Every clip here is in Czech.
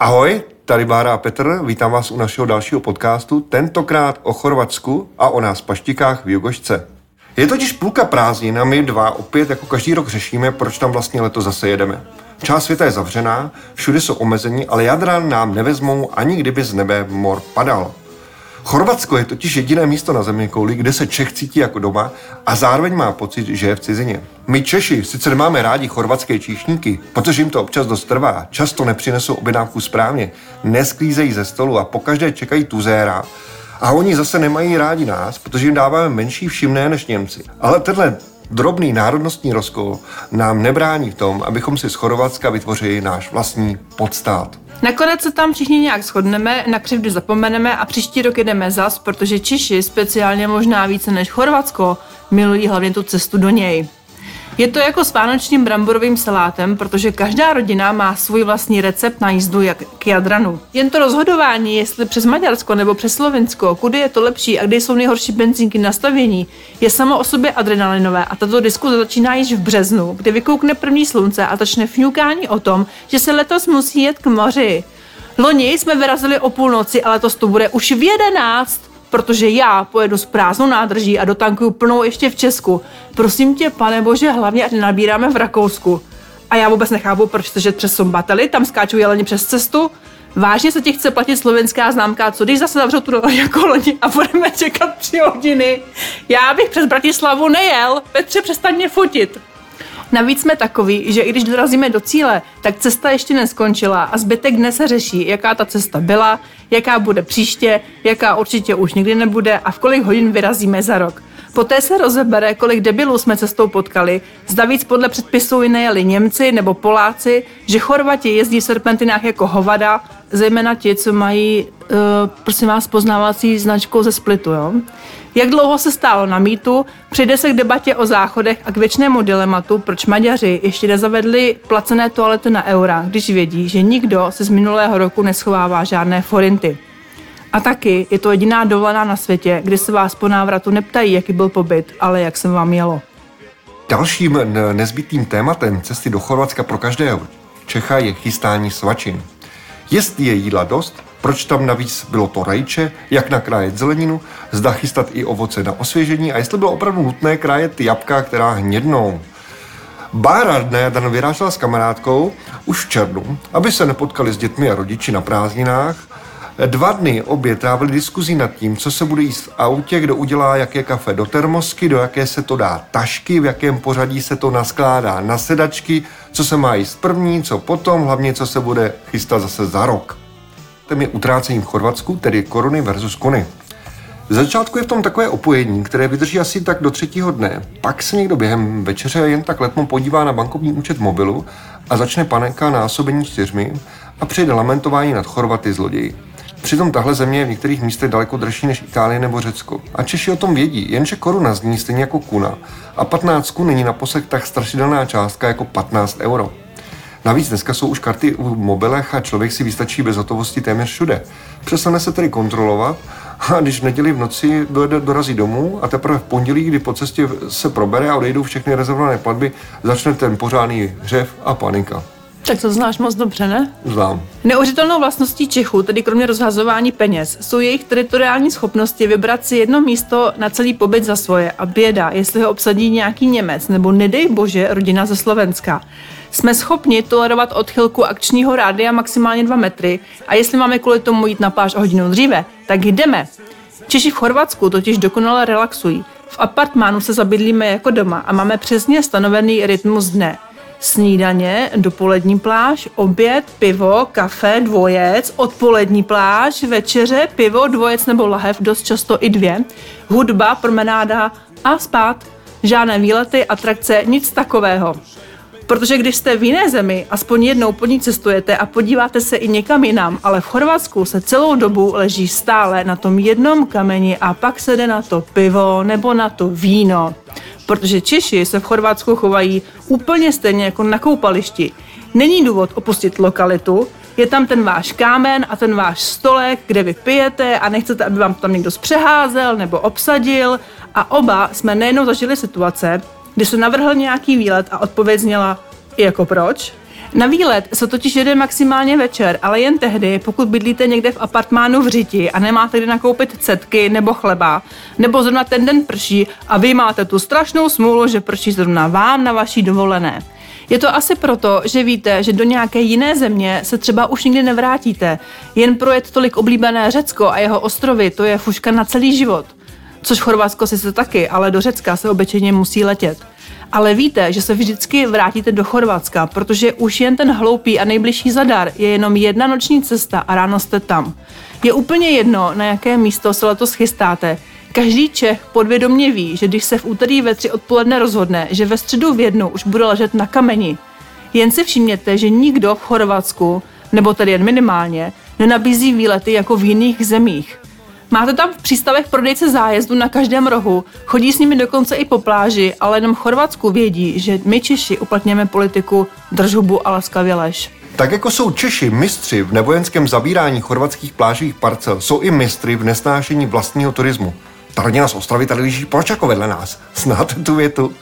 Ahoj, tady Bára a Petr, vítám vás u našeho dalšího podcastu, tentokrát o Chorvatsku a o nás paštikách v Jugošce. Je totiž půlka prázdnin a my dva opět jako každý rok řešíme, proč tam vlastně letos zase jedeme. Část světa je zavřená, všude jsou omezení, ale jadra nám nevezmou ani kdyby z nebe mor padal. Chorvatsko je totiž jediné místo na země kouli, kde se Čech cítí jako doma a zároveň má pocit, že je v cizině. My Češi sice nemáme rádi chorvatské číšníky, protože jim to občas dost trvá, často nepřinesou objednávku správně, nesklízejí ze stolu a pokaždé čekají tuzéra, a oni zase nemají rádi nás, protože jim dáváme menší všimné než Němci. Ale tenhle drobný národnostní rozkol nám nebrání v tom, abychom si z Chorvatska vytvořili náš vlastní podstát. Nakonec se tam všichni nějak shodneme, na křivdy zapomeneme a příští rok jedeme zas, protože Češi, speciálně možná více než Chorvatsko, milují hlavně tu cestu do něj. Je to jako s vánočním bramborovým salátem, protože každá rodina má svůj vlastní recept na jízdu jak k Jadranu. Jen to rozhodování, jestli přes Maďarsko nebo přes Slovensko, kudy je to lepší a kde jsou nejhorší benzínky nastavění, je samo o sobě adrenalinové a tato diskuze začíná již v březnu, kdy vykoukne první slunce a začne fňukání o tom, že se letos musí jet k moři. Loni jsme vyrazili o půlnoci, ale to bude už v jedenáct protože já pojedu s prázdnou nádrží a dotankuju plnou ještě v Česku. Prosím tě, pane bože, hlavně ať nabíráme v Rakousku. A já vůbec nechápu, proč že třesou bately, tam skáčou jeleni přes cestu. Vážně se ti chce platit slovenská známka, co když zase zavřou tu jako loni a budeme čekat tři hodiny. Já bych přes Bratislavu nejel, Petře přestaň mě fotit. Navíc jsme takový, že i když dorazíme do cíle, tak cesta ještě neskončila a zbytek dne se řeší, jaká ta cesta byla, jaká bude příště, jaká určitě už nikdy nebude a v kolik hodin vyrazíme za rok. Poté se rozebere, kolik debilů jsme cestou potkali, zda víc podle předpisů nejeli Němci nebo Poláci, že Chorvati jezdí v serpentinách jako hovada, zejména ti, co mají, uh, prosím vás, poznávací značku ze Splitu, jo? Jak dlouho se stálo na mítu, přijde se k debatě o záchodech a k věčnému dilematu, proč Maďaři ještě nezavedli placené toalety na eura, když vědí, že nikdo se z minulého roku neschovává žádné forinty. A taky je to jediná dovolená na světě, kdy se vás po návratu neptají, jaký byl pobyt, ale jak se vám jelo. Dalším nezbytným tématem cesty do Chorvatska pro každého Čecha je chystání svačin. Jestli je jídla dost, proč tam navíc bylo to rajče, jak nakrájet zeleninu, zda chystat i ovoce na osvěžení a jestli bylo opravdu nutné krájet ty jabka, která hnědnou. Bára dne Dan vyrážela s kamarádkou už v červnu, aby se nepotkali s dětmi a rodiči na prázdninách. Dva dny obě trávili diskuzí nad tím, co se bude jíst v autě, kdo udělá jaké kafe do termosky, do jaké se to dá tašky, v jakém pořadí se to naskládá na sedačky, co se má jíst první, co potom, hlavně co se bude chystat zase za rok je utrácení v Chorvatsku, tedy koruny versus kony. V začátku je v tom takové opojení, které vydrží asi tak do třetího dne. Pak se někdo během večeře jen tak letmo podívá na bankovní účet mobilu a začne panenka násobení čtyřmi a přijde lamentování nad Chorvaty zloději. Přitom tahle země je v některých místech daleko dražší než Itálie nebo Řecko. A Češi o tom vědí, jenže koruna zní stejně jako kuna. A 15 kun není na posek tak strašidelná částka jako 15 euro. Navíc dneska jsou už karty v mobilech a člověk si vystačí bez hotovosti téměř všude. Přestane se tedy kontrolovat a když v neděli v noci dojede, dorazí domů a teprve v pondělí, kdy po cestě se probere a odejdou všechny rezervované platby, začne ten pořádný hřev a panika. Tak to znáš moc dobře, ne? Znám. Neuvěřitelnou vlastností Čechů, tedy kromě rozhazování peněz, jsou jejich teritoriální schopnosti vybrat si jedno místo na celý pobyt za svoje a běda, jestli ho obsadí nějaký Němec nebo nedej bože rodina ze Slovenska. Jsme schopni tolerovat odchylku akčního rádia maximálně 2 metry a jestli máme kvůli tomu jít na pláž o hodinu dříve, tak jdeme. Češi v Chorvatsku totiž dokonale relaxují. V apartmánu se zabydlíme jako doma a máme přesně stanovený rytmus dne – snídaně, dopolední pláž, oběd, pivo, kafe, dvojec, odpolední pláž, večeře, pivo, dvojec nebo lahev, dost často i dvě, hudba, promenáda a spát. Žádné výlety, atrakce, nic takového. Protože když jste v jiné zemi, aspoň jednou po ní cestujete a podíváte se i někam jinam, ale v Chorvatsku se celou dobu leží stále na tom jednom kameni a pak se jde na to pivo nebo na to víno protože Češi se v Chorvatsku chovají úplně stejně jako na koupališti. Není důvod opustit lokalitu, je tam ten váš kámen a ten váš stolek, kde vy pijete a nechcete, aby vám tam někdo zpřeházel nebo obsadil. A oba jsme nejenom zažili situace, kdy se navrhl nějaký výlet a odpověď zněla jako proč. Na výlet se totiž jede maximálně večer, ale jen tehdy, pokud bydlíte někde v apartmánu v Řiti a nemáte kde nakoupit cetky nebo chleba, nebo zrovna ten den prší a vy máte tu strašnou smůlu, že prší zrovna vám na vaší dovolené. Je to asi proto, že víte, že do nějaké jiné země se třeba už nikdy nevrátíte. Jen projet tolik oblíbené Řecko a jeho ostrovy, to je fuška na celý život. Což Chorvatsko sice taky, ale do Řecka se obyčejně musí letět. Ale víte, že se vždycky vrátíte do Chorvatska, protože už jen ten hloupý a nejbližší zadar je jenom jedna noční cesta a ráno jste tam. Je úplně jedno, na jaké místo se letos chystáte. Každý Čech podvědomě ví, že když se v úterý ve tři odpoledne rozhodne, že ve středu v jednu už bude ležet na kameni. Jen si všimněte, že nikdo v Chorvatsku, nebo tedy jen minimálně, nenabízí výlety jako v jiných zemích. Máte tam v přístavech prodejce zájezdu na každém rohu, chodí s nimi dokonce i po pláži, ale jenom Chorvatsku vědí, že my Češi uplatněme politiku držubu a laskavě lež. Tak jako jsou Češi mistři v nevojenském zabírání chorvatských plážových parcel, jsou i mistry v nesnášení vlastního turismu. Ta rodina z Ostravy tady leží proč jako vedle nás? Znáte tu větu?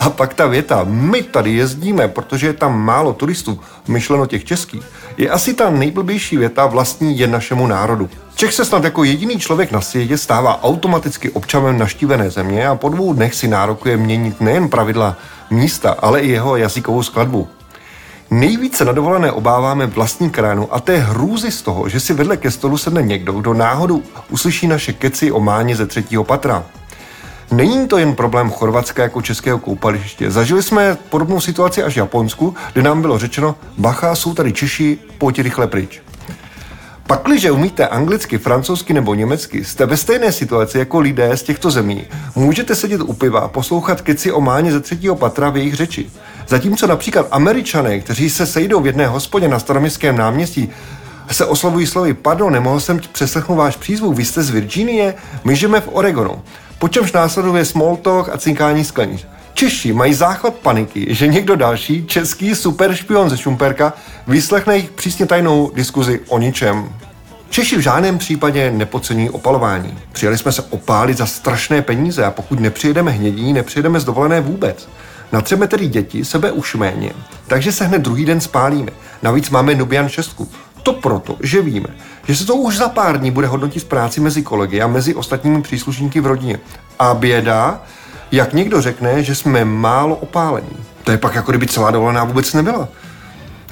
A pak ta věta, my tady jezdíme, protože je tam málo turistů, myšleno těch českých, je asi ta nejblbější věta vlastní je našemu národu. Čech se snad jako jediný člověk na světě stává automaticky občanem naštívené země a po dvou dnech si nárokuje měnit nejen pravidla místa, ale i jeho jazykovou skladbu. Nejvíce na dovolené obáváme vlastní krajinu a té hrůzy z toho, že si vedle ke stolu sedne někdo, kdo náhodou uslyší naše keci o máně ze třetího patra. Není to jen problém Chorvatska jako českého koupaliště. Zažili jsme podobnou situaci až v Japonsku, kde nám bylo řečeno, bacha, jsou tady Češi, pojď rychle pryč. Pakliže umíte anglicky, francouzsky nebo německy, jste ve stejné situaci jako lidé z těchto zemí. Můžete sedět u piva a poslouchat keci o máně ze třetího patra v jejich řeči. Zatímco například američané, kteří se sejdou v jedné hospodě na staroměstském náměstí, se oslovují slovy, pardon, nemohl jsem přeslechnout váš přízvuk, vy jste z Virginie, my žijeme v Oregonu. Po čemž následuje small talk a cinkání sklenic. Češi mají záchvat paniky, že někdo další, český super špion ze Šumperka, vyslechne jich přísně tajnou diskuzi o ničem. Češi v žádném případě nepocení opalování. Přijeli jsme se opálit za strašné peníze a pokud nepřijedeme hnědí, nepřijedeme z dovolené vůbec. Natřeme tedy děti, sebe už méně, takže se hned druhý den spálíme. Navíc máme Nubian 6. To proto, že víme, že se to už za pár dní bude hodnotit v práci mezi kolegy a mezi ostatními příslušníky v rodině. A běda, jak někdo řekne, že jsme málo opálení. To je pak jako kdyby celá dovolená vůbec nebyla.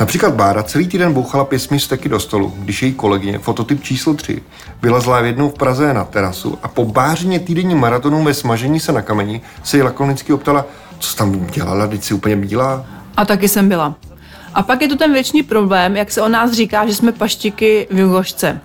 Například Bára celý týden bouchala pěsmi steky do stolu, když její kolegyně, fototyp číslo 3, vylezla jednou v Praze na terasu a po bářině týdenní maratonu ve smažení se na kameni se jí lakonicky optala, co tam dělala, teď si úplně bílá. A taky jsem byla. A pak je tu ten věčný problém, jak se o nás říká, že jsme paštiky v jugošce.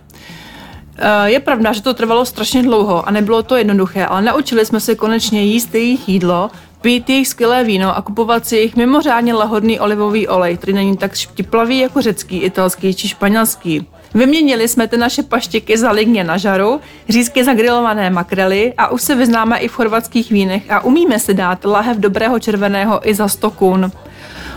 Eh, je pravda, že to trvalo strašně dlouho a nebylo to jednoduché, ale naučili jsme se konečně jíst jejich jídlo, pít jejich skvělé víno a kupovat si jejich mimořádně lahodný olivový olej, který není tak štiplavý jako řecký, italský či španělský. Vyměnili jsme ty naše paštiky za ligně na žaru, řízky za grilované makrely a už se vyznáme i v chorvatských vínech a umíme si dát lahev dobrého červeného i za 100 kun.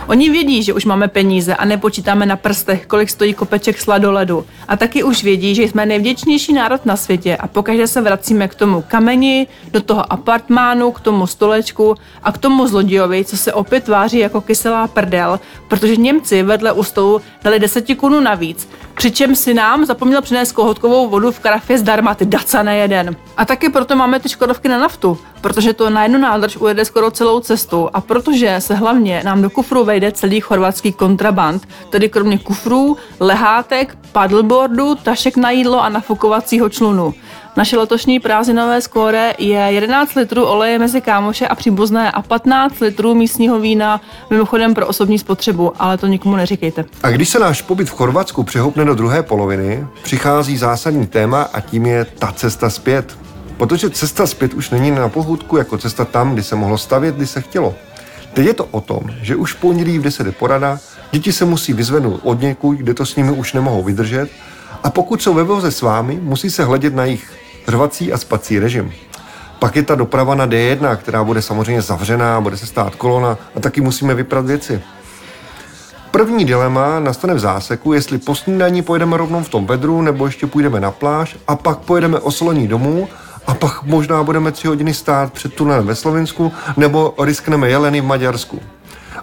Oni vědí, že už máme peníze a nepočítáme na prstech, kolik stojí kopeček sladoledu. A taky už vědí, že jsme nejvděčnější národ na světě a pokaždé se vracíme k tomu kameni, do toho apartmánu, k tomu stolečku a k tomu zlodějovi, co se opět tváří jako kyselá prdel, protože Němci vedle u stolu dali desetikunu navíc, přičem si nám zapomněl přinést kohotkovou vodu v karafě zdarma, ty daca nejeden. A taky proto máme ty škodovky na naftu, protože to na jednu nádrž ujede skoro celou cestu a protože se hlavně nám do kufru vejde celý chorvatský kontraband, tedy kromě kufrů, lehátek, paddleboardu, tašek na jídlo a nafukovacího člunu. Naše letošní prázdninové skóre je 11 litrů oleje mezi kámoše a příbuzné a 15 litrů místního vína, mimochodem pro osobní spotřebu, ale to nikomu neříkejte. A když se náš pobyt v Chorvatsku přehoupne do druhé poloviny, přichází zásadní téma a tím je ta cesta zpět. Protože cesta zpět už není na pohudku jako cesta tam, kdy se mohlo stavět, kdy se chtělo. Teď je to o tom, že už v pondělí v 10 je porada, děti se musí vyzvednout od někud, kde to s nimi už nemohou vydržet a pokud jsou ve voze s vámi, musí se hledět na jejich řvací a spací režim. Pak je ta doprava na D1, která bude samozřejmě zavřená, bude se stát kolona a taky musíme vyprat věci. První dilema nastane v záseku, jestli po snídaní pojedeme rovnou v tom vedru, nebo ještě půjdeme na pláž a pak pojedeme osolení domů a pak možná budeme tři hodiny stát před tunelem ve Slovensku nebo riskneme jeleny v Maďarsku.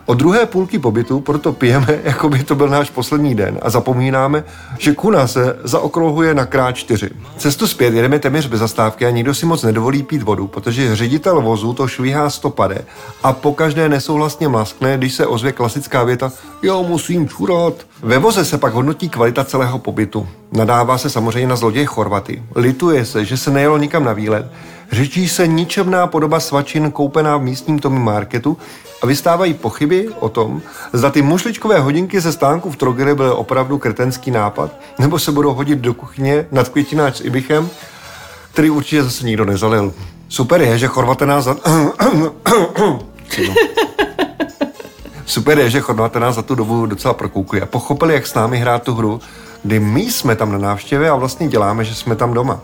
O druhé půlky pobytu proto pijeme, jako by to byl náš poslední den a zapomínáme, že kuna se zaokrouhuje na krát čtyři. Cestu zpět jedeme téměř bez zastávky a nikdo si moc nedovolí pít vodu, protože ředitel vozu to švíhá stopade a po každé nesouhlasně maskne, když se ozve klasická věta jo, musím čurat. Ve voze se pak hodnotí kvalita celého pobytu. Nadává se samozřejmě na zloděj Chorvaty. Lituje se, že se nejelo nikam na výlet. Řečí se ničemná podoba svačin koupená v místním Tommy Marketu a vystávají pochyby o tom, zda ty mušličkové hodinky ze stánku v Trogere byly opravdu kretenský nápad, nebo se budou hodit do kuchyně nad květináč s Ibichem, který určitě zase nikdo nezalil. Super je, že Chorvaté nás za... Super je, že Chorvaté nás za tu dobu docela prokoukli a pochopili, jak s námi hrát tu hru, kdy my jsme tam na návštěvě a vlastně děláme, že jsme tam doma.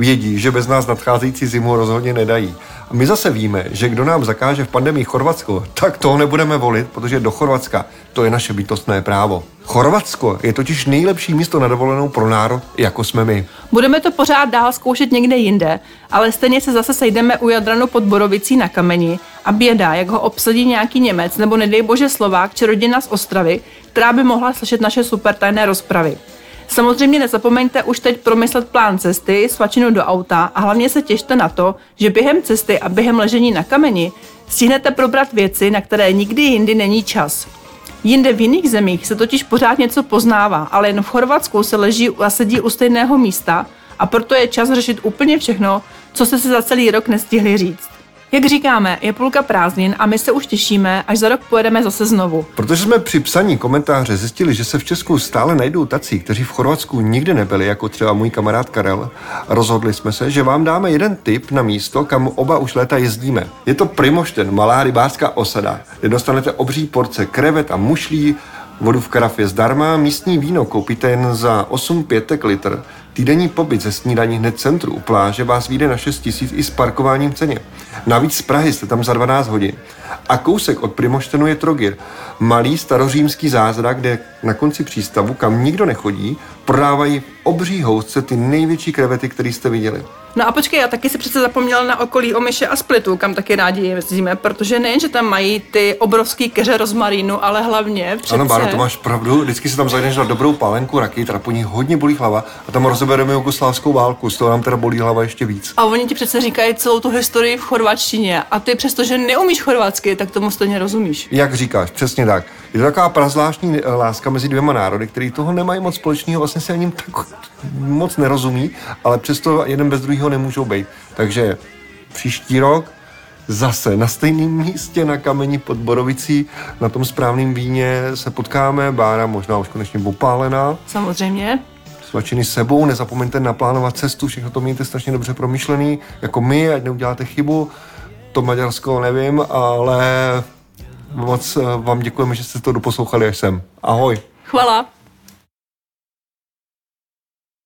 Vědí, že bez nás nadcházející zimu rozhodně nedají. A my zase víme, že kdo nám zakáže v pandemii Chorvatsko, tak toho nebudeme volit, protože do Chorvatska to je naše bytostné právo. Chorvatsko je totiž nejlepší místo na dovolenou pro národ, jako jsme my. Budeme to pořád dál zkoušet někde jinde, ale stejně se zase sejdeme u Jadranu pod Borovicí na kameni a běda, jak ho obsadí nějaký Němec nebo nedej bože Slovák či rodina z Ostravy, která by mohla slyšet naše super tajné rozpravy. Samozřejmě nezapomeňte už teď promyslet plán cesty, svačinu do auta a hlavně se těšte na to, že během cesty a během ležení na kameni stihnete probrat věci, na které nikdy jindy není čas. Jinde v jiných zemích se totiž pořád něco poznává, ale jen v Chorvatsku se leží a sedí u stejného místa a proto je čas řešit úplně všechno, co jste si za celý rok nestihli říct. Jak říkáme, je půlka prázdnin a my se už těšíme, až za rok pojedeme zase znovu. Protože jsme při psaní komentáře zjistili, že se v Česku stále najdou tací, kteří v Chorvatsku nikdy nebyli, jako třeba můj kamarád Karel, rozhodli jsme se, že vám dáme jeden tip na místo, kam oba už léta jezdíme. Je to Primošten, malá rybářská osada, kde dostanete obří porce krevet a mušlí, vodu v karafě zdarma, místní víno koupíte jen za 8 pětek litr, Týdenní pobyt ze snídaní hned centru u pláže vás vyjde na 6 tisíc i s parkováním ceně. Navíc z Prahy jste tam za 12 hodin. A kousek od Primoštenu je Trogir. Malý starořímský zázrak, kde na konci přístavu, kam nikdo nechodí, prodávají v obří housce ty největší krevety, které jste viděli. No a počkej, já taky si přece zapomněla na okolí Omyše a Splitu, kam taky rádi jezdíme, protože nejen, že tam mají ty obrovský keře rozmarínu, ale hlavně přece... Ano, Báro, to máš pravdu. Vždycky se tam zajdeš na dobrou pálenku raky, teda po ní hodně bolí hlava a tam rozebereme jugoslávskou válku, z toho nám teda bolí hlava ještě víc. A oni ti přece říkají celou tu historii v chorvačtině a ty přestože neumíš chorvatsky, tak tomu stejně rozumíš. Jak říkáš, přesně tak. Je to taková prazvláštní eh, láska mezi dvěma národy, který toho nemají moc společného, vlastně se ani tak moc nerozumí, ale přesto jeden bez druhého nemůžou být. Takže příští rok zase na stejném místě na kameni pod Borovicí, na tom správném víně se potkáme, Bára možná už konečně popálená. Samozřejmě. Svačiny sebou, nezapomeňte naplánovat cestu, všechno to mějte strašně dobře promyšlený, jako my, ať neuděláte chybu. To Maďarsko nevím, ale moc eh, vám děkujeme, že jste to doposlouchali až sem. Ahoj. Chvala.